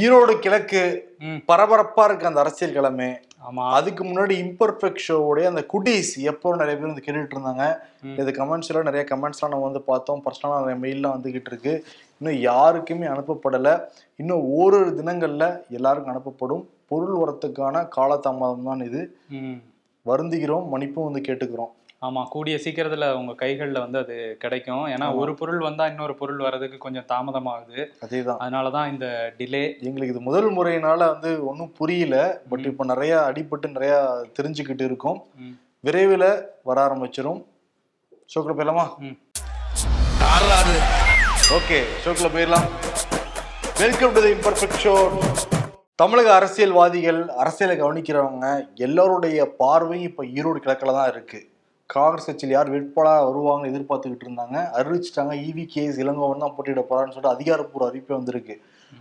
ஈரோடு கிழக்கு. பரபரப்பா இருக்கு அந்த அரசியல் கிழமை. ஆமா. அதுக்கு முன்னாடி இம்பர்ஃபெக்ட் ஷோவுடைய அந்த குட்டீஸ் எப்போ நிறைய பேர் வந்து கேட்டுட்டு இருந்தாங்க. இது கமெண்ட்ஸ்ல நிறைய கமெண்ட்ஸ்லாம் நம்ம வந்து பார்த்தோம். பர்சனலாக நிறைய மெயிலாம் வந்துகிட்டு இருக்கு. இன்னும் யாருக்குமே அனுப்பப்படலை. இன்னும் ஓரிரு தினங்கள்ல எல்லாருக்கும் அனுப்பப்படும். பொருள் வரத்துக்கான காலதாமதம் தான் இது வருந்துகிறோம் மன்னிப்பும் வந்து கேட்டுக்கிறோம். ஆமா கூடிய சீக்கிரத்துல உங்க கைகள்ல வந்து அது கிடைக்கும். ஏன்னா. ஒரு பொருள் வந்தா இன்னொரு பொருள் வர்றதுக்கு கொஞ்சம் தாமதமாகுது. அதேதான். அதனாலதான் இந்த டிலே எங்களுக்கு இது முதல் முறையினால வந்து ஒன்றும் புரியல. பட் இப்போ நிறைய அடிபட்டு நிறைய தெரிஞ்சுக்கிட்டு இருக்கோம். விரைவில் வர ஆரம்பிச்சிரும். ஷோக்கில் போயிடலாமா? ம். ஓகே ஷோக்கில் போயிடலாம். Welcome to the imperfect show தமிழக அரசியல்வாதிகள் அரசியலை கவனிக்கிறவங்க எல்லாருடைய பார்வையும் இப்போ ஈரோடு கிழக்கில் தான் இருக்கு. காங்கிரஸ் கட்சியில் யார் வேட்பாளராக வருவாங்கன்னு எதிர்பார்த்துக்கிட்டு இருந்தாங்க. அறிவிச்சிட்டாங்க. இவி கேஎஸ் இளங்கோவன் தான் போட்டியிட போறான்னு சொல்லிட்டு அதிகாரப்பூர்வ அறிவிப்பே வந்திருக்கு.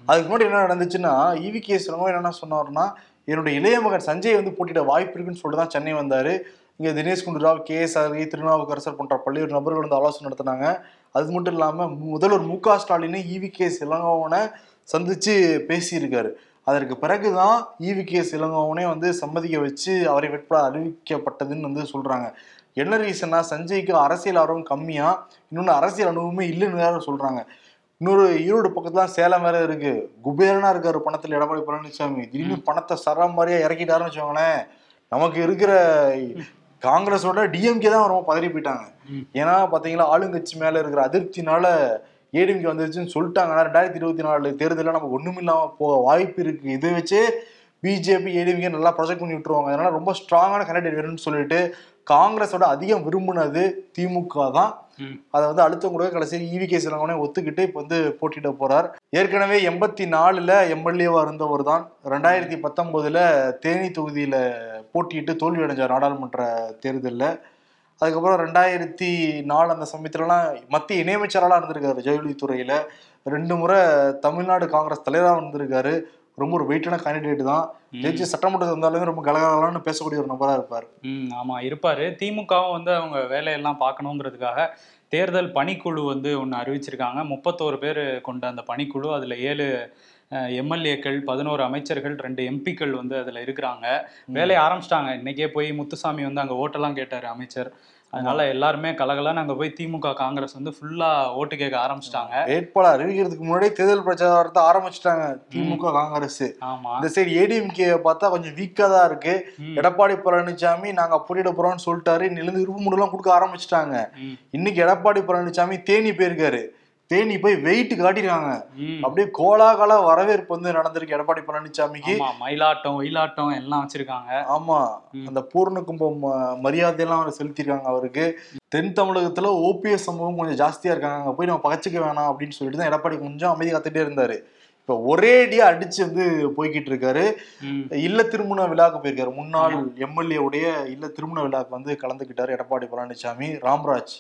அதுக்கு முன்னாடி என்ன நடந்துச்சுன்னா இவி கேஎஸ் இளங்கோவன் என்ன சொன்னார்னா என்னுடைய இளைய மகன் சஞ்சய் வந்து போட்டியிட வாய்ப்பு இருக்குன்னு சொல்லிட்டு தான் சென்னை வந்தாரு. இங்க Dinesh Gundu Rao K S R V Thirunavukkarasar போன்ற பல்வேறு நபர்கள் வந்து ஆலோசனை நடத்தினாங்க. அது மட்டும் இல்லாம முதல்வர் மு க ஸ்டாலின் இவி கேஎஸ் இளங்கோவனை சந்திச்சு பேசியிருக்காரு. அதற்கு பிறகுதான் இவி கேஎஸ் இளங்கோவனே வந்து சம்மதிக்க வச்சு அவரை வேட்பாளர் அறிவிக்கப்பட்டதுன்னு வந்து சொல்றாங்க. என்ன ரீசன்னா சஞ்சய்க்கு அரசியல் ஆர்வம் கம்மியா இன்னொன்று அரசியல் அனுபவமே இல்லைன்னு வேற சொல்றாங்க. இன்னொரு ஈரோடு பக்கத்துல தான் சேலம் வேற இருக்கு. குபேரனா இருக்காரு பணத்துல எடப்பாடி பழனிசாமி திடீர்னு பணத்தை சர மாதிரியா இறக்கிட்டாருன்னு வச்சுக்கோங்களேன். நமக்கு இருக்கிற காங்கிரஸோட டிஎம்கே தான் ரொம்ப பதறி போயிட்டாங்க. ஏன்னா பாத்தீங்களா ஆளுங்கட்சி மேல இருக்கிற அதிருப்தினால ஏடிஎம்கே வந்துருச்சுன்னு சொல்லிட்டாங்க ஆனா ரெண்டாயிரத்தி இருபத்தி நாலு தேர்தலில் நமக்கு ஒண்ணுமில்லாம போக வாய்ப்பு இருக்கு. இதை வச்சு பிஜேபி ஏடிஎம்கே நல்லா ப்ரொஜெக்ட் பண்ணி விட்டுருவாங்க. அதனால ரொம்ப ஸ்ட்ராங்கான கேண்டிடேட் வேணும்னு சொல்லிட்டு காங்கிரஸோட அதிகம் விரும்பினது திமுக தான். அதை வந்து அடுத்தவங்க கூட கடைசி இவி கே சிலங்கோனே ஒத்துக்கிட்டு இப்போ வந்து போட்டியிட போறார். ஏற்கனவே எண்பத்தி நாலுல எம்எல்ஏவா இருந்தவர் தான். ரெண்டாயிரத்தி பத்தொன்பதுல தேனி தொகுதியில போட்டியிட்டு தோல்வி அடைஞ்சார் நாடாளுமன்ற தேர்தலில். அதுக்கப்புறம் ரெண்டாயிரத்தி நாலு அந்த சமயத்துலலாம் மத்திய இணையமைச்சராலாம் இருந்திருக்காரு ஜெயலலிதுறையில ரெண்டு முறை தமிழ்நாடு காங்கிரஸ் தலைவராக இருந்திருக்காரு ரொம்ப ஒரு வெயிட்டான கேண்டிடேட் தான். ஜெயிச்சு சட்டமன்றத்தில் வந்தாலுமே ரொம்ப கலகலன்னு பேசக்கூடிய ஒரு நபரா இருப்பார். ம் ஆமா இருப்பாரு. திமுகவும் வந்து அவங்க வேலையெல்லாம் பார்க்கணுங்கிறதுக்காக தேர்தல் பணிக்குழு வந்து ஒன்று அறிவிச்சிருக்காங்க. முப்பத்தோரு பேர் கொண்ட அந்த பணிக்குழு அதுல ஏழு எம்எல்ஏக்கள் பதினோரு அமைச்சர்கள் ரெண்டு எம்பிக்கள் வந்து அதுல இருக்கிறாங்க. வேலையை ஆரம்பிச்சிட்டாங்க. இன்னைக்கே போய் முத்துசாமி வந்து அங்க ஓட்டெல்லாம் கேட்டாரு அமைச்சர். அதனால எல்லாருமே கலகலன்னு அங்க போய் திமுக காங்கிரஸ் வந்து ஃபுல்லா ஓட்டு கேட்க ஆரம்பிச்சிட்டாங்க. வேட்பாளர் அறிவிக்கிறதுக்கு முன்னாடியே தேர்தல் பிரச்சாரத்தை ஆரம்பிச்சிட்டாங்க திமுக காங்கிரஸ். ஆமா. இந்த சைடு ஏடிஎம்கே பார்த்தா கொஞ்சம் வீக்கா தான் இருக்கு. எடப்பாடி பழனிசாமி நாங்க போட்டியிட போறோம்னு சொல்லிட்டாரு. இன்னிலிருந்து விருப்ப முடியெல்லாம் கொடுக்க ஆரம்பிச்சிட்டாங்க. இன்னைக்கு எடப்பாடி பழனிசாமி தேனி போயிருக்காரு. தேனி போய் வெயிட் காட்டிருக்காங்க. அப்படியே கோலாகல வரவேற்பு வந்து நடந்திருக்கு எடப்பாடி பழனிசாமிக்கு மயிலாட்டம் ஒயிலாட்டம் எல்லாம் வச்சிருக்காங்க. ஆமா. அந்த பூர்ண கும்பம் மரியாதையெல்லாம் அவர் செலுத்திருக்காங்க அவருக்கு. தென் தமிழகத்துல ஓபிஎஸ் சமூகம் கொஞ்சம் ஜாஸ்தியா இருக்காங்க. அங்க போய் நம்ம பகச்சிக்க வேணாம் அப்படின்னு சொல்லிட்டு தான் எடப்பாடி கொஞ்சம் அமைதி காத்துட்டே இருந்தாரு. இப்ப ஒரேடியா அடிச்சு வந்து போய்கிட்டு இருக்காரு. இல்ல திருமண விழாக்கு போயிருக்காரு. முன்னாள் எம்எல்ஏ உடைய இல்ல திருமண விழாக்கு வந்து கலந்துக்கிட்டாரு எடப்பாடி பழனிசாமி ராம்ராஜ்.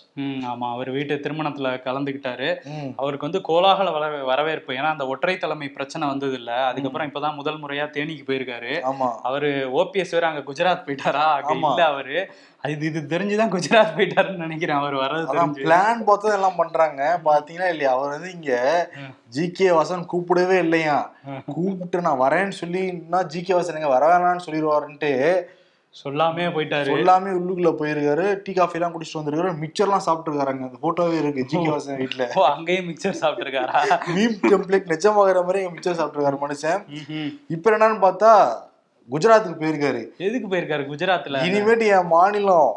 ஆமா. அவர் வீட்டு திருமணத்துல கலந்துக்கிட்டாரு. ம், அவருக்கு வந்து கோலாகல வர வரவேற்பு. ஏன்னா அந்த ஒற்றை தலைமை பிரச்சனை வந்தது இல்ல அதுக்கப்புறம் இப்பதான் முதல் முறையா தேனிக்கு போயிருக்காரு. ஆமா. அவரு ஓபிஎஸ் வேற அங்க குஜராத் போயிட்டாரா? அங்க. இல்ல அவரு. அது இது தெரிஞ்சுதான் குஜராத் போயிட்டாருன்னு நினைக்கிறேன். அவர் வர்றது பிளான் பார்த்து எல்லாம் பண்றாங்க. பாத்தீங்கன்னா இல்லையா? அவர் வந்து இங்க. ஜி கே வாசன் கூப்பிடவே இல்லையா. கூப்பிட்டு நான் வரேன்னு சொல்லினா ஜி கே வாசன் எங்க வர வேணாம்னு சொல்லிடுவாருன்ட்டு சொல்லாமே போயிட்டாரு. சொல்லாமே உள்ளுக்குள்ள போயிருக்காரு. டீ காஃபி எல்லாம் குடிச்சிட்டு வந்திருக்காரு. மிக்சர்லாம் சாப்பிட்டு இருக்காங்க அந்த போட்டோவே இருக்கு ஜி கே வாசன் வீட்டுல அங்கேயும் மிக்சர் சாப்பிட்டுருக்காரா? மீம் டெம்ப்ளேட் நிஜமாகிற மாதிரி மிக்சர் சாப்பிட்டு மனுஷன். இப்ப என்னன்னு பார்த்தா குஜராத்துக்கு போயிருக்காரு. எதுக்கு போயிருக்காரு குஜராத்ல? இனிமேட்டு என் மாநிலம்.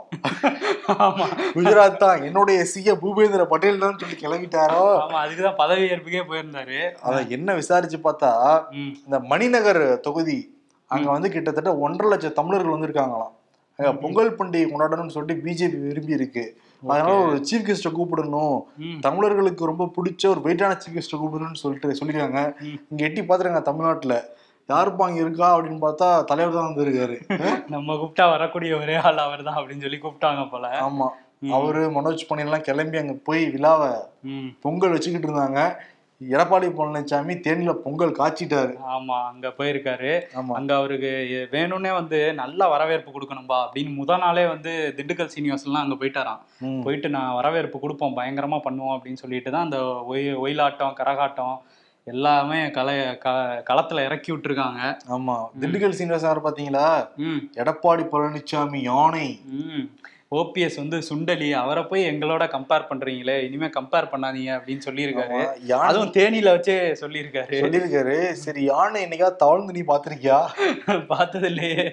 ஆமா. குஜராத் தான். என்னுடைய சிஎ பூபேந்திர பட்டேல் தான் சொல்லி கிளம்பிட்டாரோ? அதுக்குதான் பதவி ஏற்புக்கே போயிருந்தாரு. அத என்ன விசாரிச்சு பார்த்தா இந்த மணிநகர் தொகுதி அங்க வந்து கிட்டத்தட்ட ஒன்றரை லட்சம் தமிழர்கள் வந்திருக்காங்களாம். அங்க பொங்கல் பண்டிகை கொண்டாடணும்னு சொல்லிட்டு பிஜேபி விரும்பி இருக்கு. அதனால ஒரு சீஃப் கெஸ்ட கூப்பிடணும். தமிழர்களுக்கு ரொம்ப பிடிச்ச ஒரு வெயிட்டான சீஃப் கெஸ்ட கூப்பிடணும்னு சொல்லிட்டு சொல்லிருக்காங்க ம். இங்க எட்டி பாத்துருங்க தமிழ்நாட்டுல. யாருப்பா அங்க இருக்கா அப்படின்னு பார்த்தா தலைவர் தான் வந்திருக்காரு நம்ம கூப்பிட்டா வரக்கூடிய ஒரே ஆள் அவர் தான் அப்படின்னு சொல்லி கூப்பிட்டாங்க போல. ஆமா. அவரு மனோஜ் பணியெல்லாம் கிளம்பி அங்க போய் விழாவை பொங்கல் வச்சுக்கிட்டு இருந்தாங்க. எடப்பாடி பழனிசாமி தேனியில பொங்கல் காய்ச்சிட்டாரு. ஆமா அங்க போயிருக்காரு. அங்க அவருக்கு வேணும்னே வந்து நல்ல வரவேற்பு கொடுக்கணும்பா அப்படின்னு முத நாளே வந்து திண்டுக்கல் சீனிவாசன்லாம் அங்க போயிட்டாராம். போயிட்டு நான் வரவேற்பு கொடுப்போம் பயங்கரமா பண்ணுவோம் அப்படின்னு சொல்லிட்டு தான் அந்த ஒய் ஒயிலாட்டம் கரகாட்டம் எல்லாமே கலை க- களத்துல இறக்கி விட்டுருக்காங்க. ஆமா. திண்டுக்கல் சீனிவாசன் பாத்தீங்களா? ம். எடப்பாடி பழனிசாமி யானை. ஓபிஎஸ் வந்து சுண்டலி அவரை போய் எங்களோட கம்பேர் பண்றீங்களே இனிமே கம்பேர் பண்ணாதீங்க அப்படின்னு சொல்லியிருக்காரு. அதுவும் தேனியில வச்சே சொல்லியிருக்காரு. சொல்லியிருக்காரு. சரி யானை என்னைக்காவது தவழ்ந்து நீ பாத்திருக்கியா? பார்த்தது இல்லையே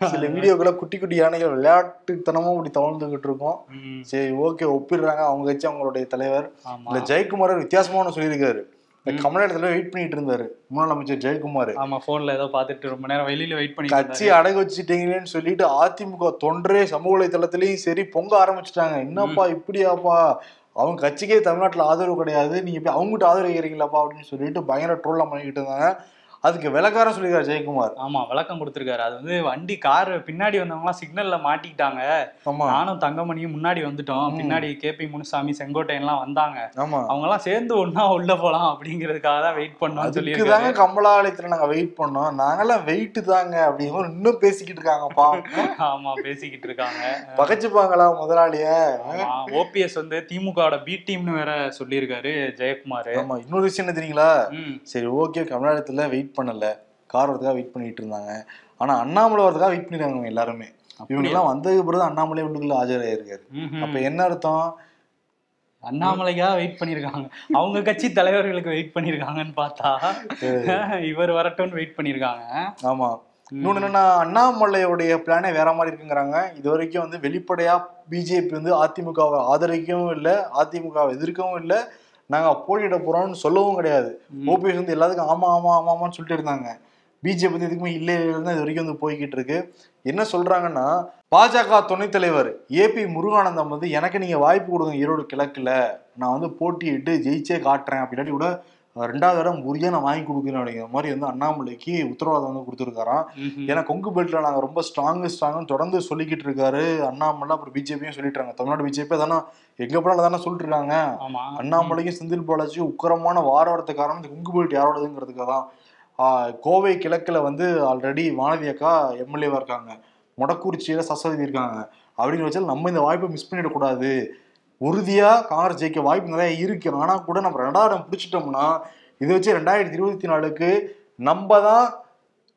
சில வீடியோக்குள்ள குட்டி குட்டி யானைகள் விளையாட்டுத்தனமா இப்படி தவழ்ந்துகிட்டு இருக்கும். சரி ஓகே ஒப்பிடுறாங்க. அவங்க வச்சு அவங்களுடைய தலைவர். இந்த ஜெயக்குமார் வித்தியாசமான சொல்லியிருக்காரு. இந்த கமலாடத்துல வெயிட் பண்ணிட்டு இருந்தாரு. முன்னாள் அமைச்சர் ஜெயக்குமார். ஆமா போன்ல ஏதோ பார்த்துட்டு ரொம்ப நேரம் வெளியில வெயிட் பண்ணி கட்சி அடகு வச்சுட்டீங்களேன்னு சொல்லிட்டு அதிமுக தொண்டரே சமூக வலைதளத்திலயும் சரி பொங்க ஆரம்பிச்சுட்டாங்க. என்னப்பா இப்படியாப்பா? அவங்க கட்சிக்கே தமிழ்நாட்டுல ஆதரவு கிடையாது. நீங்க போய் அவங்ககிட்ட ஆதரவு கேறீங்களாப்பா அப்படின்னு சொல்லிட்டு பயங்கர ட்ரோல்லாம் பண்ணிக்கிட்டு இருந்தாங்க. அதுக்கு விளக்காரம் சொல்லியிருக்காரு ஜெயக்குமார். ஆமா விளக்கம் கொடுத்திருக்காரு. அது வந்து வண்டி கார் பின்னாடி வந்தவங்க எல்லாம் சிக்னல்ல மாட்டிக்கிட்டாங்க நானும் தங்கமணியும் முன்னாடி வந்துட்டோம். பின்னாடி கேபி முனுசாமி செங்கோட்டையன் எல்லாம் வந்தாங்க. அவங்க எல்லாம் சேர்ந்து ஒண்ணா உள்ள போலாம் அப்படிங்கிறதுக்காக தான் வெயிட் அதுக்கு சொல்லியிருக்காரு. தாங்க கமலாலயத்துல நாங்க வெயிட் பண்ணோம். நாங்கெல்லாம் வெயிட் தாங்க அப்படின்னு இன்னும் பேசிக்கிட்டு இருக்காங்கப்பா. ஆமா பேசிக்கிட்டு இருக்காங்க. பகைச்சுப்பாங்களா முதலாளிய? ஓபிஎஸ் வந்து திமுகவோட பி டீம்னு வேற சொல்லியிருக்காரு ஜெயக்குமார். ஆமா இன்னொரு விஷயம் என்ன தெரியுங்களா? சரி ஓகே கமலாலயத்துல வெயிட் பண்ணல கார் வரதுக்காக வெயிட் பண்ணிட்டு இருந்தாங்க. ஆனா அண்ணாமலை வரதுக்காக வெயிட் பண்ணிருக்காங்க எல்லாருமே. இவங்க எல்லாம் வந்ததுக்கு பிறகு அண்ணாமலை உள்ளுக்குள்ள ஆஜராயிருக்காரு. அப்ப என்ன அர்த்தம்? அண்ணாமலைக்காக வெயிட் பண்ணிருக்காங்க. அவங்க கட்சி தலைவர்களுக்கு வெயிட் பண்ணிருக்காங்கன்னு பார்த்தா இவர் வரட்டும்னு வெயிட் பண்ணிருக்காங்க. ஆமா. இன்னொன்னு என்னன்னா அண்ணாமலையுடைய பிளானே வேற மாதிரி இருக்குங்கிறாங்க. இது வரைக்கும் வந்து வெளிப்படையா பிஜேபி வந்து அதிமுகவை ஆதரிக்கவும் இல்லை அதிமுகவை எதிர்க்கவும் இல்லை நாங்க போட்டியிட போறோம்னு சொல்லவும் கிடையாது. ஓபிஎஸ் வந்து எல்லாத்துக்கும் ஆமா ஆமா ஆமா ஆமான்னு சொல்லிட்டு இருந்தாங்க. பிஜேபி வந்து எதுக்குமே இல்லை இல்லைன்னு இது வரைக்கும் வந்து போய்கிட்டு இருக்கு. என்ன சொல்றாங்கன்னா பாஜக துணைத் தலைவர் ஏபி முருகானந்தம் வந்து எனக்கு நீங்க வாய்ப்பு கொடுங்க ஈரோடு கிழக்குல. நான் வந்து போட்டியிட்டு ஜெயிச்சே காட்டுறேன். அப்படின்னாடி கூட ரெண்டாவது இடம் உறுதியா நான் வாங்கி கொடுக்குறேன் அப்படிங்கிற மாதிரி வந்து அண்ணாமலைக்கு உத்தரவாதம் வந்து கொடுத்துருக்காராம். ஏன்னா கொங்கு பெல்ட்ல நாங்க ரொம்ப ஸ்ட்ராங் ஸ்ட்ராங்னு தொடர்ந்து சொல்லிக்கிட்டு இருக்காரு. அண்ணாமலை அப்புறம் பிஜேபியும் சொல்லிட்டு இருக்காங்க தமிழ்நாடு பிஜேபி தானே எங்க போனாலும் தானே சொல்லிட்டு இருக்காங்க அண்ணாமலைக்கும் செந்தில் பாலாஜியும் உக்கரமான வார வரத்து காரணம் இந்த குங்கு பெல்ட் யாரோடதுங்கிறதுக்காக தான். கோவை கிழக்குல வந்து ஆல்ரெடி வானதி அக்கா எம்எல்ஏவா இருக்காங்க. மொடக்குறிச்சியில சசவதி இருக்காங்க. அப்படிங்கிற வச்சால் நம்ம இந்த வாய்ப்பை மிஸ் பண்ணிடக்கூடாது. உறுதியா காங்கிரஸ் ஜெயிக்க வாய்ப்பு நிறைய இருக்கு. ஆனா கூட நம்ம ரெண்டாவது இடம் பிடிச்சிட்டோம்னா இதை வச்சு ரெண்டாயிரத்தி இருபத்தி நாலுக்கு நம்ம தான்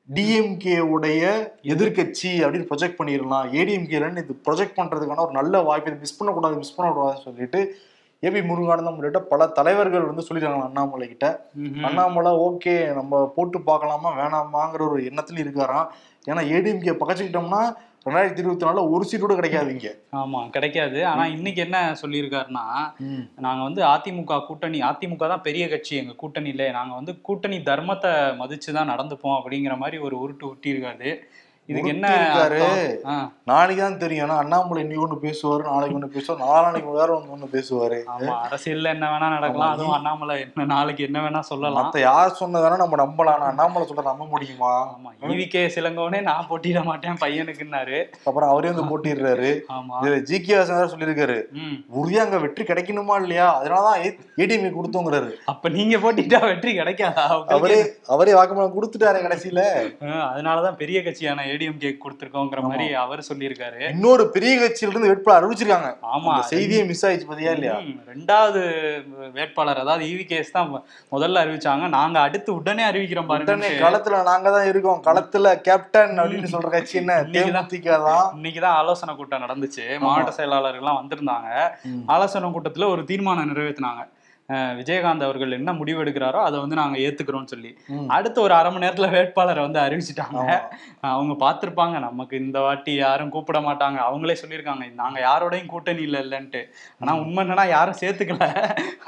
டிஎம்கே உடைய எதிர்க்கட்சி அப்படின்னு ப்ரொஜெக்ட் பண்ணிடலாம். ஏடிஎம்கேலன்னு இது ப்ரொஜெக்ட் பண்றதுக்கான ஒரு நல்ல வாய்ப்பு இதை மிஸ் பண்ணக்கூடாது மிஸ் பண்ணக்கூடாதுன்னு சொல்லிட்டு ஏபி முருகானந்தம் உள்ளிட்ட பல தலைவர்கள் வந்து சொல்லிடுறாங்க அண்ணாமலை கிட்ட. அண்ணாமலை ஓகே நம்ம போட்டு பார்க்கலாமா வேணாமாங்கிற ஒரு எண்ணத்துல இருக்காராம். ஏன்னா ஏடிஎம்கே பகச்சுக்கிட்டோம்னா ரெண்டாயிரத்தி இருபத்தி நாலுல ஒரு சீட் கூட கிடைக்காது இங்க. ஆமா கிடைக்காது. ஆனா இன்னைக்கு என்ன சொல்லியிருக்காருன்னா நாங்க வந்து அதிமுக கூட்டணி அதிமுக தான் பெரிய கட்சி எங்க கூட்டணியில. நாங்க வந்து கூட்டணி தர்மத்தை மதிச்சு தான் நடந்துப்போம் அப்படிங்கிற மாதிரி ஒரு உருட்டு உருட்டியிருக்காரு. இதுக்கு என்ன நாளைக்கு தான் தெரியும். ஏன்னா அண்ணாமலை இன்னைக்கு ஒண்ணு பேசுவாரு நாளைக்கு ஒண்ணு பேசுவார் நாளானைக்கு வேற ஒன்று ஒண்ணு பேசுவாரு. ஆமா அரசியல்ல என்ன வேணா நடக்கலாம். அதுவும் அண்ணாமலை என்ன நாளைக்கு என்ன வேணா சொல்லலாம். மத்த யார் சொன்னதானே நம்ம நம்பலாம். அண்ணாமலை சொல்ற நம்ப முடியுமா? ஆமா ஈவிகே சிலங்கோனே நான் போட்டியிட மாட்டேன் பையனுக்குன்னாரு. அப்புறம் அவரே வந்து போட்டிடுறாரு இதுல ஜி கே வாசன் சொல்லியிருக்காரு. உறுதியா அங்க வெற்றி கிடைக்கணுமா இல்லையா? அதனாலதான் ஏடிஎம்கே கொடுத்தோங்கிறாரு. அப்ப நீங்க போட்டிட்டா வெற்றி கிடைக்காதா? அவரே அவரே வாக்குமூலம் கொடுத்துட்டாரு கடைசியில. அதனாலதான் பெரிய கட்சியான ஏடிஎம்கே கொடுத்திருக்கோங்கிற மாதிரி அவர் சொல்லியிருக்காரு. இன்னொரு பெரிய கட்சியில இருந்து வேட்பாளர் அறிவிச்சிருக்காங்க ஆமா. செய்தியே மிஸ் ஆயிடுச்சு பாத்தியா இல்லையா? ரெண்டாவது வேட்பாளர் அதாவது ஈவிகேஸ் தான் முதல்ல அறிவிச்சாங்க. நாங்க அடுத்து உடனே அறிவிக்கிறோம் பாருங்க. களத்துல நாங்க தான் இருக்கோம். களத்துல கேப்டன் அப்படின்னு சொல்ற கட்சி என்ன? இன்னைக்குதான். தேமுதிக தான். இன்னைக்குதான் ஆலோசனை கூட்டம் நடந்துச்சு. மாவட்ட செயலாளர்கள்லாம் வந்திருந்தாங்க. ஆலோசனை கூட்டத்துல ஒரு தீர்மானம் நிறைவேற்றினாங்க விஜயகாந்த் அவர்கள் என்ன முடிவு எடுக்கிறாரோ அதை வந்து நாங்க ஏத்துக்கிறோம்னு சொல்லி. அடுத்த ஒரு அரை மணி நேரத்துல வேட்பாளரை வந்து அறிவிச்சிட்டாங்க. அவங்க பார்த்திருப்பாங்க. நமக்கு இந்த வாட்டி யாரும் கூப்பிட மாட்டாங்க. அவங்களே சொல்லியிருக்காங்க நாங்க யாரோடையும் கூட்டணி இல்ல இல்லைன்ட்டு. ஆனா உண்மை என்னன்னா யாரும் சேர்த்துக்கல.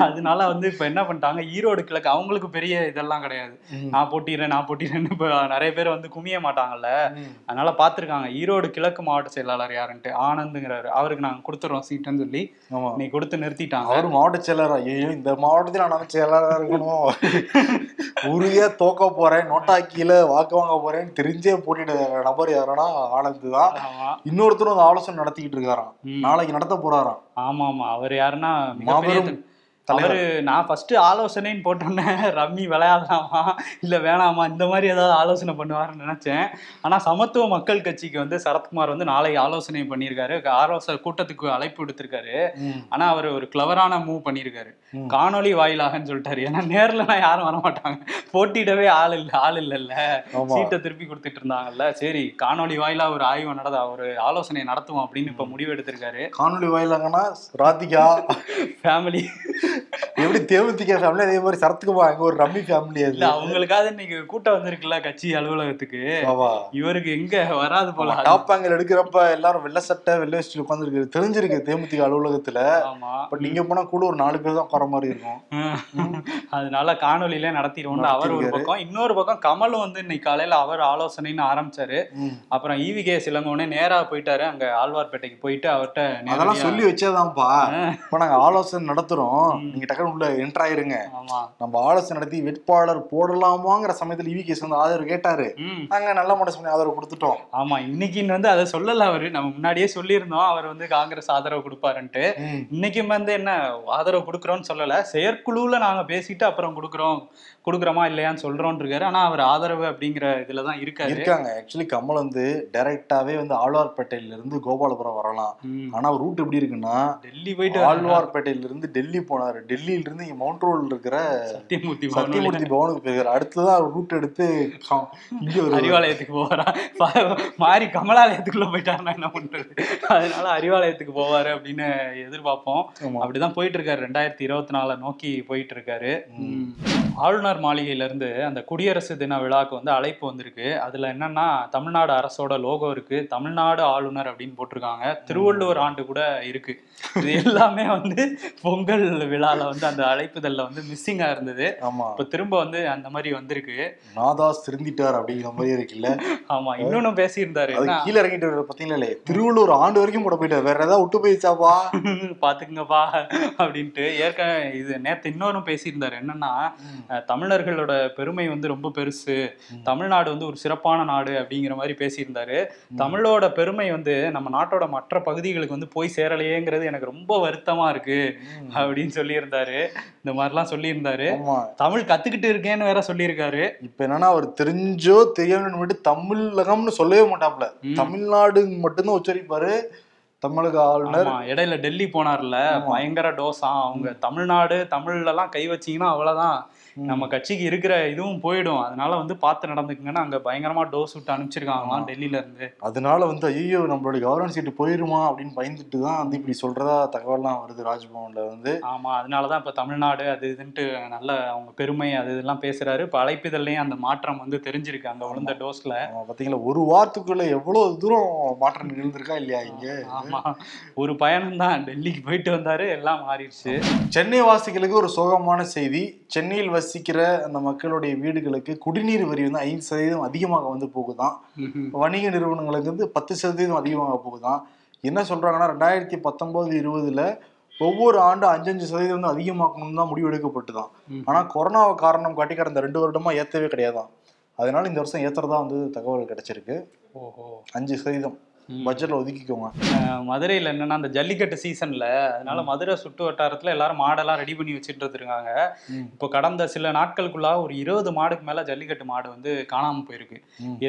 அதனால வந்து இப்ப என்ன பண்ணிட்டாங்க ஈரோடு கிழக்கு அவங்களுக்கு பெரிய இதெல்லாம் கிடையாது. நான் போட்டிடுறேன் நான் போட்டிடுறேன்னு இப்ப நிறைய பேர் வந்து குமிய மாட்டாங்கல்ல. அதனால பார்த்திருக்காங்க ஈரோடு கிழக்கு மாவட்ட செயலாளர் யாருன்ட்டு? ஆனந்துங்கிறாரு. அவருக்கு நாங்க கொடுத்துறோம் சீட்டுன்னு சொல்லி. இன்னைக்கு கொடுத்து நிறுத்திட்டாங்க. அவர் மாவட்ட செயலர் ஐயோ இந்த மாவட்டத்தில் நான் செயலரா இருக்கணும்? உறுதியா தோக்க போறேன் நோட்டாக்கியில வாக்கு வாங்க போறேன்னு தெரிஞ்சே போட்டிட்டு நபர் யாருன்னா ஆனந்த் தான். இன்னொருத்தரும் அந்த ஆலோசனை நடத்திக்கிட்டு இருக்காராம். நாளைக்கு நடத்த போறாராம். ஆமா ஆமா அவர் யாருன்னா மாபெரும் தலைவர். அவரு நான் ஃபர்ஸ்ட் ஆலோசனைன்னு போட்டோன்னே ரம்மி விளையாடலாமா? இல்ல வேணாமா? இந்த மாதிரி ஏதாவது ஆலோசனை பண்ணுவாருன்னு நினைச்சேன். ஆனா சமத்துவ மக்கள் கட்சிக்கு வந்து சரத்குமார் வந்து நாளை ஆலோசனை பண்ணியிருக்காரு. ஆலோசனை கூட்டத்துக்கு அழைப்பு விடுத்திருக்காரு. ஆனா அவர் ஒரு கிளவரான மூவ் பண்ணியிருக்காரு. ம். காணொளி வாயிலாகன்னு சொல்லிட்டாரு. ஏன்னா நேர்லலாம் யாரும் வர மாட்டாங்க. போட்டியிடவே ஆள் இல்ல ஆள் இல்லைல்ல. சீட்டை திருப்பி கொடுத்துட்டு இருந்தாங்கல்ல. சரி காணொளி வாயிலா ஒரு ஆய்வு நடந்த ஒரு ஆலோசனை நடத்துவோம் அப்படின்னு இப்ப முடிவு எடுத்திருக்காரு. காணொலி வாயிலாங்கன்னா ராதிகா. ஃபேமிலி எப்படி தேமுதிக ஃபேமிலி அதே மாதிரி சரத்குமார் அங்க ஒரு ரம்மி ஃபேமிலி அது. இல்ல அவங்களுக்காவது இன்னைக்கு கூட்டம் வந்திருக்குல்ல கட்சி அலுவலகத்துக்கு? இவருக்கு எங்க வராது போல டாப் ஆங்கிள் எடுக்கிறப்ப எல்லாரும் வெள்ளை சட்டை வெள்ளை வச்சுட்டு உட்காந்துருக்கு தெரிஞ்சிருக்கு தேமுதிக அலுவலகத்துல. பட் நீங்க போனா கூட ஒரு நாலு பேர் தான் உட்கார மாதிரி இருக்கும். அதனால காணொலியில நடத்திடுவோம் அவர் ஒரு பக்கம். இன்னொரு பக்கம் கமலும் வந்து இன்னைக்கு காலையில அவர் ஆலோசனைன்னு ஆரம்பிச்சாரு. அப்புறம் ஈவி கே சிலங்கோனே நேரா போயிட்டாரு. அங்க ஆழ்வார்பேட்டைக்கு போயிட்டு அவர்கிட்ட அதெல்லாம் சொல்லி வச்சேதான்ப்பா. இப்ப நாங்க ஆலோசனை நடத்துறோம். நீங்க டக்குனு உள்ள என்டர் ஆயிருங்க. ஆமா. நம்ம ஆலோசனை நடத்தி வேட்பாளர் போடலாமாங்கிற சமயத்துல இவி கேஸ் வந்து ஆதரவு கேட்டாரு. நாங்க நல்ல பண்ணி ஆதரவு கொடுத்துட்டோம். ஆமா இன்னைக்குன்னு வந்து அதை சொல்லல அவரு. நம்ம முன்னாடியே சொல்லியிருந்தோம் அவர் வந்து காங்கிரஸ் ஆதரவு கொடுப்பாருன்ட்டு. ம். இன்னைக்கும் வந்து என்ன ஆதரவு கொடுக்குறோம்னு சொல்லல. செயற்குழுவுல நாங்க பேசிட்டு அப்புறம் கொடுக்குறோம். கொடுக்குறோமா இல்லையான்னு சொல்றோம்னு இருக்காரு ஆனா அவர் ஆதரவு அப்படிங்கிற இதுலதான் இருக்காரு. இருக்காங்க. ஆக்சுவலி கமல் வந்து டைரக்டாவே வந்து ஆழ்வார்பேட்டையில இருந்து கோபாலபுரம் வரலாம். ம். ஆனா ரூட் எப்படி இருக்குன்னா டெல்லி போயிட்டு வராரு. ஆழ்வார்பேட்டையில இருந்து டெல்லி போனாரு. டெல்லியில இருந்து இங்க மவுண்ட் ரோட்ல இருக்கிற சத்தியமூர்த்தி சத்தியமூர்த்தி பவனுக்கு. போயிருக்காரு. அடுத்ததான் அவர் ரூட் எடுத்து இங்க ஒரு அறிவாலயத்துக்கு போவாரா? ப- மாறி கமலாலயத்துக்குள்ள போயிட்டாருன்னா என்ன பண்றது? அதனால அறிவாலயத்துக்கு போவாரு அப்படின்னு எதிர்பார்ப்போம். அப்படிதான் போயிட்டு இருக்காரு. ரெண்டாயிரத்தி இருபத்தி நாலை நோக்கி போயிட்டு இருக்காரு. ம். ஆளுநர் மாளிகையில இருந்து அந்த குடியரசு தின விழாக்கு வந்து அழைப்பு வந்திருக்கு. அதுல என்னன்னா தமிழ்நாடு அரசோட லோகோ இருக்கு. தமிழ்நாடு ஆளுநர் அப்படின்னு போட்டிருக்காங்க. திருவள்ளுவர் ஆண்டு கூட இருக்கு. இது எல்லாமே வந்து பொங்கல் விழால வந்து அந்த அழைப்புதல்ல வந்து மிஸ்ஸிங்கா இருந்தது. ஆமா. இப்ப திரும்ப வந்து அந்த மாதிரி வந்திருக்கு. நாதாஸ் திருந்திட்டார் அப்படிங்கிற மாதிரி இருக்குல்ல. ஆமா இன்னொன்னு பேசியிருந்தாரு. கீழே இறங்கிட்டு வர்ற பாத்தீங்களா இல்லையா திருவள்ளூர் ஆண்டு வரைக்கும் கூட போயிட்டார். வேற ஏதாவது விட்டு போயிடுச்சாப்பா? பாத்துக்குங்கப்பா அப்படின்ட்டு. ஏற்கனவே இது நேத்து இன்னொன்னு பேசியிருந்தாரு. என்னன்னா அஹ், தமிழர்களோட பெருமை வந்து ரொம்ப பெருசு. தமிழ்நாடு வந்து ஒரு சிறப்பான நாடு அப்படிங்கிற மாதிரி பேசியிருந்தாரு. தமிழோட பெருமை வந்து நம்ம நாட்டோட மற்ற பகுதிகளுக்கு வந்து போய் சேரலையேங்கிறது எனக்கு ரொம்ப வருத்தமா இருக்கு அப்படின்னு சொல்லியிருந்தாரு. இந்த மாதிரிலாம் சொல்லியிருந்தாரு. தமிழ் கத்துக்கிட்டு இருக்கேன்னு வேற சொல்லியிருக்காரு. இப்ப என்னன்னா அவர் தெரிஞ்சோ தெரியாமனு மட்டும் தமிழகம்னு சொல்லவே மாட்டாப்ல. தமிழ்நாடு மட்டும்தான் உச்சரிப்பாரு தமிழக ஆளுநர். இடையில டெல்லி போனார்ல. பயங்கர டோஸா அவங்க தமிழ்நாடு தமிழ்ல எல்லாம் கை வச்சீங்கன்னா அவ்வளவுதான். நம்ம கட்சிக்கு இருக்கிற இதுவும் போயிடும். அதனால வந்து பார்த்து நடந்துக்குங்கன்னு அங்க பயங்கரமா டோஸ் விட்டு அனுப்பிச்சிருக்காங்களாம் டெல்லியில இருந்து. அதனால வந்து ஐயோ நம்மளுடைய கவர்னன்ஸ் சீட்டு போயிருமா அப்படின்னு பயந்துட்டு தான் வந்து இப்படி சொல்றதா தகவல்லாம் வருது ராஜ்பவன்ல வந்து. ஆமா அதனாலதான் இப்ப தமிழ்நாடு அது இதுன்ட்டு நல்ல அவங்க பெருமை அது இதெல்லாம் பேசுறாரு. இப்ப அழைப்பிதழ்லயும் அந்த மாற்றம் வந்து தெரிஞ்சிருக்கு அங்க விழுந்த டோஸ்ல. பாத்தீங்களா ஒரு வாரத்துக்குள்ள எவ்வளவு தூரம் மாற்றம் நிகழ்ந்திருக்கா இல்லையா இங்க? ஆமா. ஒரு பயணம் தான் டெல்லிக்கு போயிட்டு வந்தாரு எல்லாம் மாறிடுச்சு. சென்னை வாசிகளுக்கு ஒரு சோகமான செய்தி. சென்னையில் வசிக்கிற அந்த மக்களுடைய வீடுகளுக்கு குடிநீர் வரி வந்து ஐந்து சதவீதம் அதிகமாக வந்து போகுதான். வணிக நிறுவனங்களுக்கு வந்து பத்து சதவீதம் அதிகமாக போகுதான் என்ன சொல்றாங்கன்னா ரெண்டாயிரத்தி பத்தொன்பது இருபதுல ஒவ்வொரு ஆண்டு அஞ்சஞ்சு சதவீதம் வந்து அதிகமாக்கணும் தான் முடிவு எடுக்கப்பட்டுதான். ஆனா கொரோனாவை காரணம் காட்டி கடந்த ரெண்டு வருடமா ஏத்தவே கிடையாதான் அதனால இந்த வருஷம் ஏத்துறதா வந்து தகவல் கிடைச்சிருக்கு ஓஹோ அஞ்சு சதவீதம். பட்ஜெட்ல ஒதுக்கிக்கோங்க. மதுரையில என்னன்னா அந்த ஜல்லிக்கட்டு சீசன்ல அதனால மதுரை சுட்டு வட்டாரத்துல எல்லாரும் மாடெல்லாம் ரெடி பண்ணி வச்சுட்டு இருக்காங்க. இப்போ கடந்த சில நாட்களுக்குள்ளாக ஒரு இருபது மாடுக்கு மேல ஜல்லிக்கட்டு மாடு வந்து காணாம போயிருக்கு.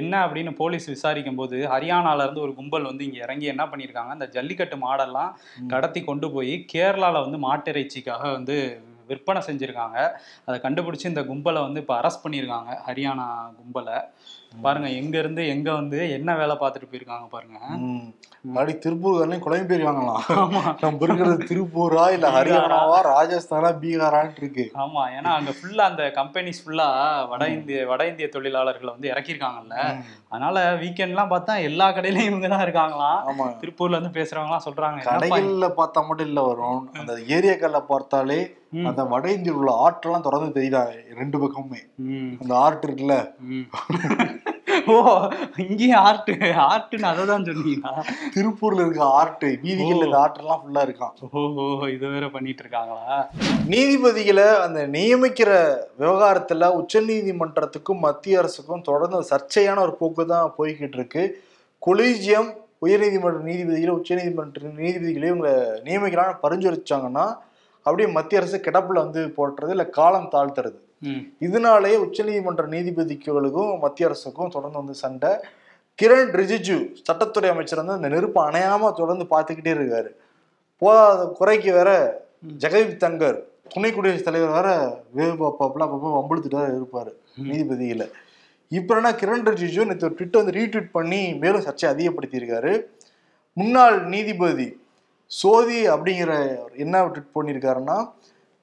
என்ன அப்படின்னு போலீஸ் விசாரிக்கும் போது ஹரியானால இருந்து ஒரு கும்பல் வந்து இங்க இறங்கி என்ன பண்ணிருக்காங்க அந்த ஜல்லிக்கட்டு மாடெல்லாம் கடத்தி கொண்டு போய் கேரளால வந்து மாட்டிறைச்சிக்காக வந்து விற்பனை செஞ்சிருக்காங்க. அதை கண்டுபிடிச்சு இந்த கும்பலை வந்து இப்போ அரெஸ்ட் பண்ணியிருக்காங்க ஹரியானா கும்பலை. பாருங்க எங்க இருந்து எங்க வந்து என்ன வேலை பார்த்துட்டு போயிருக்காங்க பாருங்க. ம். மறுபடியும் திருப்பூர்காரனையும் குழம்பு போயிருவாங்களாம். ஆமா. நம்ம இருக்கிறது திருப்பூரா இல்ல ஹரியானாவா ராஜஸ்தானா பீகாரான்ட்டு இருக்கு. ஆமா ஏன்னா அங்க ஃபுல்லா அந்த கம்பெனிஸ் ஃபுல்லா வட இந்திய வட இந்திய தொழிலாளர்களை வந்து இறக்கியிருக்காங்கல்ல. அதனால வீக்கெண்ட்லாம் பார்த்தா எல்லா கடையிலயும் இவங்க தான் இருக்காங்களாம். ஆமா. திருப்பூர்ல இருந்து பேசுறவங்கலாம் சொல்றாங்க கடைகள்ல பார்த்தா மட்டும் இல்ல வரும் அந்த ஏரியாக்கள்ல பார்த்தாலே. அந்த வட இந்தியில் உள்ள ஆற்றெல்லாம் தொடர்ந்து தெரியுதா? ரெண்டு பக்கமுமே. அந்த ஆர்ட் இருக்குல்ல. ஓ இங்கேயும் ஆர்ட் ஆர்ட்னு அதை தான் சொன்னீங்களா? திருப்பூர்ல இருக்க ஆர்ட் வீதிகள்ல இந்த ஆர்ட்லாம் ஃபுல்லா இருக்கான். ஓஹோ இது வேற பண்ணிட்டு இருக்காங்களா நீதிபதிகளை அந்த நியமிக்கிற விவகாரத்துல உச்சநீதிமன்றத்துக்கும் மத்திய அரசுக்கும் தொடர்ந்து சர்ச்சையான ஒரு போக்கு தான் போய்கிட்டு இருக்கு. கொலீஜியம் உயர்நீதிமன்ற நீதிபதிகளை உச்சநீதிமன்ற நீதிபதிகளை இவங்களை நியமிக்கலாம்னு பரிந்துரைச்சாங்கன்னா அப்படியே மத்திய அரசு கிடப்புல வந்து போட்டுறது இல்ல காலம் தாழ்த்துறது. இதனாலேயே உச்சநீதிமன்ற நீதிபதிகளுக்கும் மத்திய அரசுக்கும் தொடர்ந்து வந்து சண்டை. கிரண் ரிஜிஜு சட்டத்துறை அமைச்சர் வந்து அந்த நெருப்பு அணையாம தொடர்ந்து பார்த்துக்கிட்டே இருக்காரு. போதாத குறைக்கு வேற ஜெகதீப் தங்கர் துணை குடியரசுத் தலைவர் வேற வேவு பாப்பாப்புல அப்பப்போ வம்பிழுத்துட்டு இருப்பாரு நீதிபதியில. இப்ப என்ன கிரண் ரிஜிஜு நேற்று ஒரு ட்விட் வந்து ரீட்வீட் பண்ணி மேலும் சர்ச்சை அதிகப்படுத்தியிருக்காரு. முன்னாள் நீதிபதி சோதி அப்படிங்கிற என்ன ட்விட் பண்ணியிருக்காருன்னா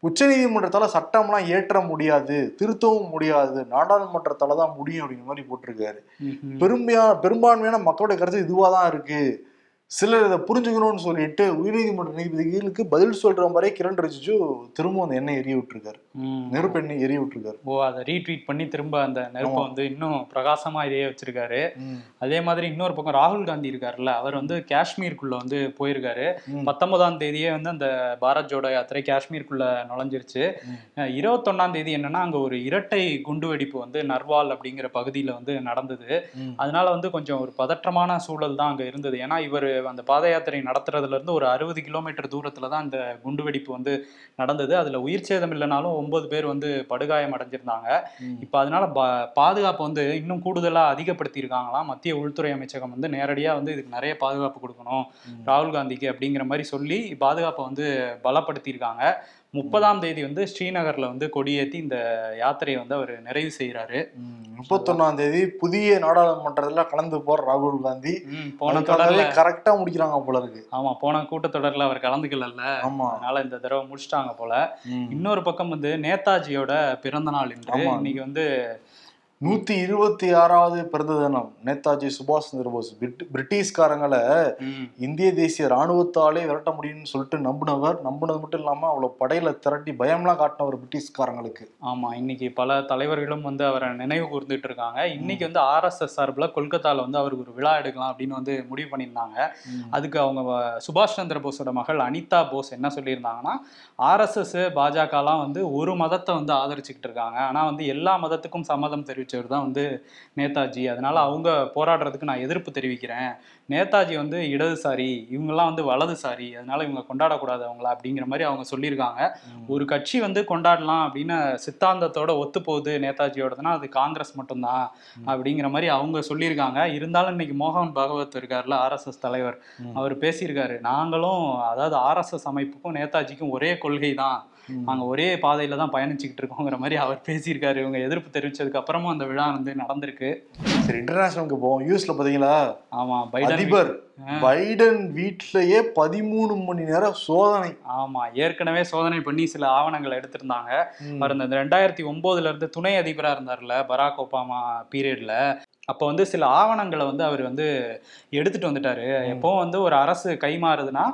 உச்சநீதிமன்றத்தால சட்டம்லாம் ஏற்ற முடியாது திருத்தவும் முடியாது நாடாளுமன்றத்தால தான் முடியும் அப்படிங்கிற மாதிரி போட்டிருக்காரு. பெருமையா பெரும்பான்மையான மக்களுடைய கருத்து இதுவாக தான் இருக்கு சிலர் இதை புரிஞ்சுக்கணும்னு சொல்லிட்டு உயர்நீதிமன்ற நீதிபதிகளுக்கு பதில் சொல்ற மாதிரி கிரண் ரிஜிஜு திரும்ப அந்த எண்ணெய் எரிய விட்டுருக்காரு. நெருப்பு எண்ணெய் எரிய விட்டுருக்காரு ஓ அதை ரீட்வீட் பண்ணி திரும்ப அந்த நெருப்பை. வந்து இன்னும் பிரகாசமா இதே வச்சிருக்காரு. அதே மாதிரி இன்னொரு பக்கம் ராகுல் காந்தி இருக்காருல்ல அவர் வந்து காஷ்மீருக்குள்ள வந்து போயிருக்காரு. பத்தொன்பதாம் தேதியே வந்து அந்த பாரத் ஜோடோ யாத்திரை காஷ்மீருக்குள்ள நுழைஞ்சிருச்சு இருபத்தொன்னாம் தேதி என்னன்னா அங்க ஒரு இரட்டை குண்டுவெடிப்பு வந்து நர்வால் அப்படிங்கிற பகுதியில வந்து நடந்தது. அதனால வந்து கொஞ்சம் ஒரு பதற்றமான சூழல் தான் அங்க இருந்தது ஏன்னா இவர் அந்த பாத யாத்திரை நடத்துறதுல இருந்து ஒரு அறுபது கிலோமீட்டர் தூரத்துல தான் அந்த குண்டுவெடிப்பு வந்து நடந்தது. அதுல உயிர் சேதம் இல்லைனாலும் ஒன்பது பேர் வந்து படுகாயம் அடைஞ்சிருந்தாங்க. இப்போ அதனால பாதுகாப்பு வந்து இன்னும் கூடுதலா அதிகப்படுத்தி இருக்காங்களாம் மத்திய உள்துறை அமைச்சகம் வந்து நேரடியா வந்து இதுக்கு நிறைய பாதுகாப்பு கொடுக்கணும். ராகுல் காந்திக்கு அப்படிங்கிற மாதிரி சொல்லி பாதுகாப்பை வந்து பலப்படுத்தியிருக்காங்க. முப்பதாம் தேதி வந்து ஸ்ரீநகர்ல வந்து கொடியேற்றி இந்த யாத்திரையை வந்து அவர் நிறைவு செய்கிறாரு ம். முப்பத்தொன்னாம் தேதி புதிய நாடாளுமன்றத்துல கலந்து போற ராகுல் காந்தி போன தொடர்ல கரெக்டா முடிக்கிறாங்க போல இருக்கு ஆமா போன கூட்டத்தொடர்ல அவர் கலந்துக்கல ஆமா அதனால இந்த தடவை முடிச்சிட்டாங்க போல. இன்னொரு பக்கம் வந்து நேதாஜியோட பிறந்த நாள் இன்று. இன்னைக்கு வந்து நூத்தி இருபத்தி ஆறாவது பிறந்த தினம். நேதாஜி சுபாஷ் சந்திர போஸ் பிரிட்- பிரிட்டிஷ்காரங்களை இந்திய தேசிய ராணுவத்தாலே விரட்ட முடியும்னு சொல்லிட்டு நம்பினவர். நம்பினது மட்டும் இல்லாம அவ்வளவு படையில திரட்டி பயம்லாம் காட்டினவர் பிரிட்டிஷ்காரங்களுக்கு. ஆமா இன்னைக்கு பல தலைவர்களும் வந்து அவரை நினைவு கூர்ந்துட்டு இருக்காங்க. இன்னைக்கு வந்து ஆர்எஸ்எஸ் சார்பில் கொல்கத்தால வந்து அவருக்கு ஒரு விழா எடுக்கலாம் அப்படின்னு வந்து முடிவு பண்ணியிருந்தாங்க. அதுக்கு அவங்க சுபாஷ் சந்திர போஸோட மகள் அனிதா போஸ் என்ன சொல்லியிருந்தாங்கன்னா ஆர்எஸ்எஸ் பாஜகலாம் வந்து ஒரு மதத்தை வந்து ஆதரிச்சுக்கிட்டு இருக்காங்க. ஆனால் வந்து எல்லா மதத்துக்கும் சம்மதம் தெரிவிச்சவர் தான் வந்து நேதாஜி. அதனால அவங்க போராடுறதுக்கு நான் எதிர்ப்பு தெரிவிக்கிறேன். நேதாஜி வந்து இடதுசாரி இவங்கெல்லாம் வந்து வலதுசாரி. அதனால இவங்க கொண்டாடக்கூடாது அவங்கள அப்படிங்கிற மாதிரி அவங்க சொல்லியிருக்காங்க. ஒரு கட்சி வந்து கொண்டாடலாம் அப்படின்னு சித்தாந்தத்தோட ஒத்து போகுது நேதாஜியோடதுன்னா அது காங்கிரஸ் மட்டும்தான் அப்படிங்கிற மாதிரி அவங்க சொல்லியிருக்காங்க. இருந்தாலும் இன்னைக்கு மோகன் பகவத் இருக்கார்ல ஆர்எஸ்எஸ் தலைவர். அவர் பேசியிருக்காரு. நாங்களும் அதாவது ஆர்எஸ்எஸ் அமைப்புக்கும் நேதாஜிக்கும் ஒரே கொள்கை தான் ம். நாங்க ஒரே பாதையில தான் பயணிச்சுக்கிட்டு இருக்கோங்கிற மாதிரி அவர் பேசியிருக்காரு. இவங்க எதிர்ப்பு தெரிவிச்சதுக்கு அப்புறமும் அந்த விழா வந்து நடந்திருக்கு. சரி இன்டர்நேஷனலுக்கு போவோம். யூஎஸ்ல பாத்தீங்களா? ஆமா பைடன் அதிபர். பைடன் வீட்லயே பதிமூணு மணி நேரம் சோதனை. ஆமா ஏற்கனவே சோதனை பண்ணி சில ஆவணங்களை எடுத்திருந்தாங்க. அவர் இந்த ரெண்டாயிரத்தி ஒன்பதுல இருந்து துணை அதிபரா இருந்தார்ல பராக் ஒபாமா பீரியட்ல. அப்போ வந்து சில ஆவணங்களை வந்து அவர் வந்து எடுத்துட்டு வந்துட்டாரு. எப்பவும் வந்து ஒரு அரசு கைமாறுதுன்னா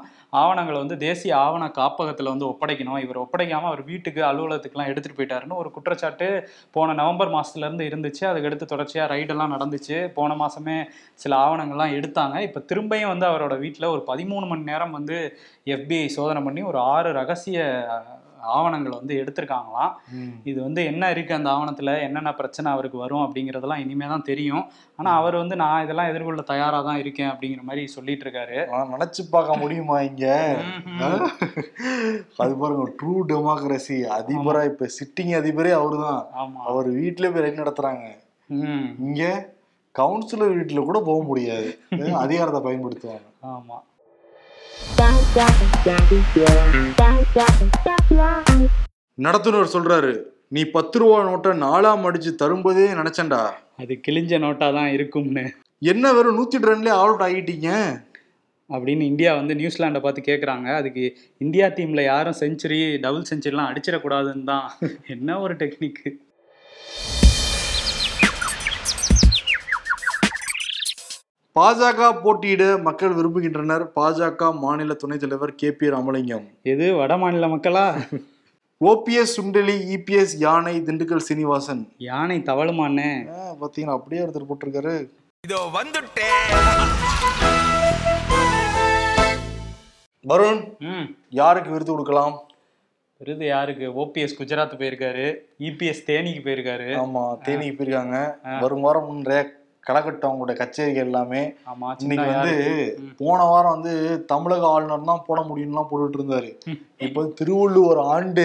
ஆவணங்களை வந்து தேசிய ஆவண காப்பகத்துல வந்து ஒப்படைக்கணும். இவர் ஒப்படைக்காம அவர் வீட்டுக்கு அலுவலகத்துக்குலாம் எடுத்துட்டு போயிட்டாருன்னு ஒரு குற்றச்சாட்டு போன நவம்பர் மாசத்துல இருந்து இருந்துச்சு. அதுக்கடுத்து தொடர்ச்சியா ரைடெல்லாம் நடந்துச்சு. போன மாசமே சில ஆவணங்கள்லாம் எடுத்தாங்க. இப்போ திரும்பியும் வந்து அவரோட வீட்டில் ஒரு பதிமூணு மணி நேரம் வந்து எஃபிஐ சோதனை பண்ணி ஒரு ஆறு ரகசிய ஆவணங்களை வந்து எடுத்திருக்காங்களாம். இது வந்து என்ன இருக்கு அந்த ஆவணத்துல? என்னென்ன பிரச்சனை அவருக்கு வரும் அப்படிங்கறதெல்லாம் இனிமே தான் தெரியும். ஆனா அவர் வந்து நான் இதெல்லாம் எதிர்கொள்ள தயாரா தான் இருக்கேன் அப்படிங்கிற மாதிரி சொல்லிட்டு இருக்காரு நினைச்சு பார்க்க முடியுமா இங்க. அது பாருங்க ட்ரூ டெமோக்ரஸி அதிபரா இப்ப சிட்டிங் அதிபரே அவருதான். ஆமா. அவர் வீட்லயே போய் ரைட் நடத்துறாங்க. இங்க கவுன்சிலர் வீட்டுல கூட போக முடியாது. அதிகாரத்தை பயன்படுத்துவாங்க. ஆமா. நடத்துனர் சொல்றாரு நீ பத்து ரூபா நோட்டை நாலாம் அடிச்சு தரும்போதே நினைச்சேன்டா. அது கிழிஞ்ச நோட்டா தான் இருக்கும்னு. என்ன வெறும் நூத்தி ரன்லயே அவுட் ஆகிட்டீங்க? அப்படின்னு இந்தியா வந்து நியூசிலாண்டை பார்த்து கேட்குறாங்க அதுக்கு இந்தியா டீம்ல யாரும் செஞ்சுரி டபுள் செஞ்சுரிலாம் அடிச்சிடக்கூடாதுன்னு தான். என்ன ஒரு டெக்னிக்கு பாஜக போட்டியிட மக்கள் விரும்புகின்றனர். பாஜக மாநில துணைத் தலைவர் கே பி ராமலிங்கம். எது வட மாநில மக்களா? ஓபிஎஸ் சுண்டலி இபிஎஸ் யானை திண்டுக்கல் சீனிவாசன். யானை தவழுமானே ஆ, பாத்தீங்களா? அப்படியே ஒருத்தர் போட்டிருக்காரு. இதோ வந்துட்டேன் வருண் ம். யாருக்கு விருது கொடுக்கலாம்? விருது யாருக்கு? ஓபிஎஸ் குஜராத் போயிருக்காரு. இபிஎஸ் தேனிக்கு போயிருக்காரு. ஆமா தேனிக்கு போயிருக்காங்க. வரும் வாரம் நிறைய களைகட்டும் அவங்களுடைய கச்சேரிகள் எல்லாமே இன்னைக்கு வந்து. போன வாரம் வந்து தமிழக ஆளுநர் தான் போட முடியும்லாம் போட்டுட்டு இருந்தாரு. இப்போ திருவள்ளுவர் ஆண்டு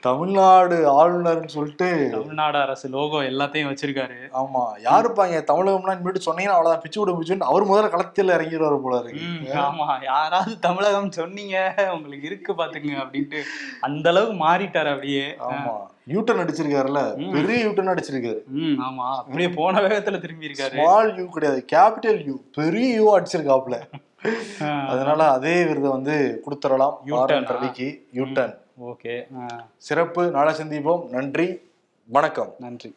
தமிழ்நாடு ஆளுநர்னு சொல்லிட்டு தமிழ்நாடு அரசு லோகோ எல்லாத்தையும் வச்சிருக்காரு. ஆமா யாருப்பாங்க தமிழகம்லாம் இனிமேட்டு சொன்னீங்கன்னா அவ்வளவுதான். பிச்சு விட பிச்சுன்னு அவர் முதல்ல களத்தில் இறங்கிடுவாரு போல இருக்கு. ஆமா யாராவது தமிழகம் சொன்னீங்க உங்களுக்கு இருக்கு பாத்துங்க அப்படின்ட்டு அந்த அளவுக்கு மாறிட்டாரு அப்படியே. ஆமா. யூட்டன் அடிச்சிருக்காருல்ல. பெரிய யூட்டன் அடிச்சிருக்காரு. ஆமா. அப்படியே போன வேகத்துல திரும்பி இருக்காரு ஸ்மால் யூ கிடையாது. கேபிட்டல் யூ பெரிய யூ அடிச்சிருக்காப்ல அதனால அதே விருதை வந்து கொடுத்துடலாம். ஆ? ரவிக்கு யூட்டன் ஓகே சிறப்பு. நாளை சந்திப்போம். நன்றி. வணக்கம். நன்றி.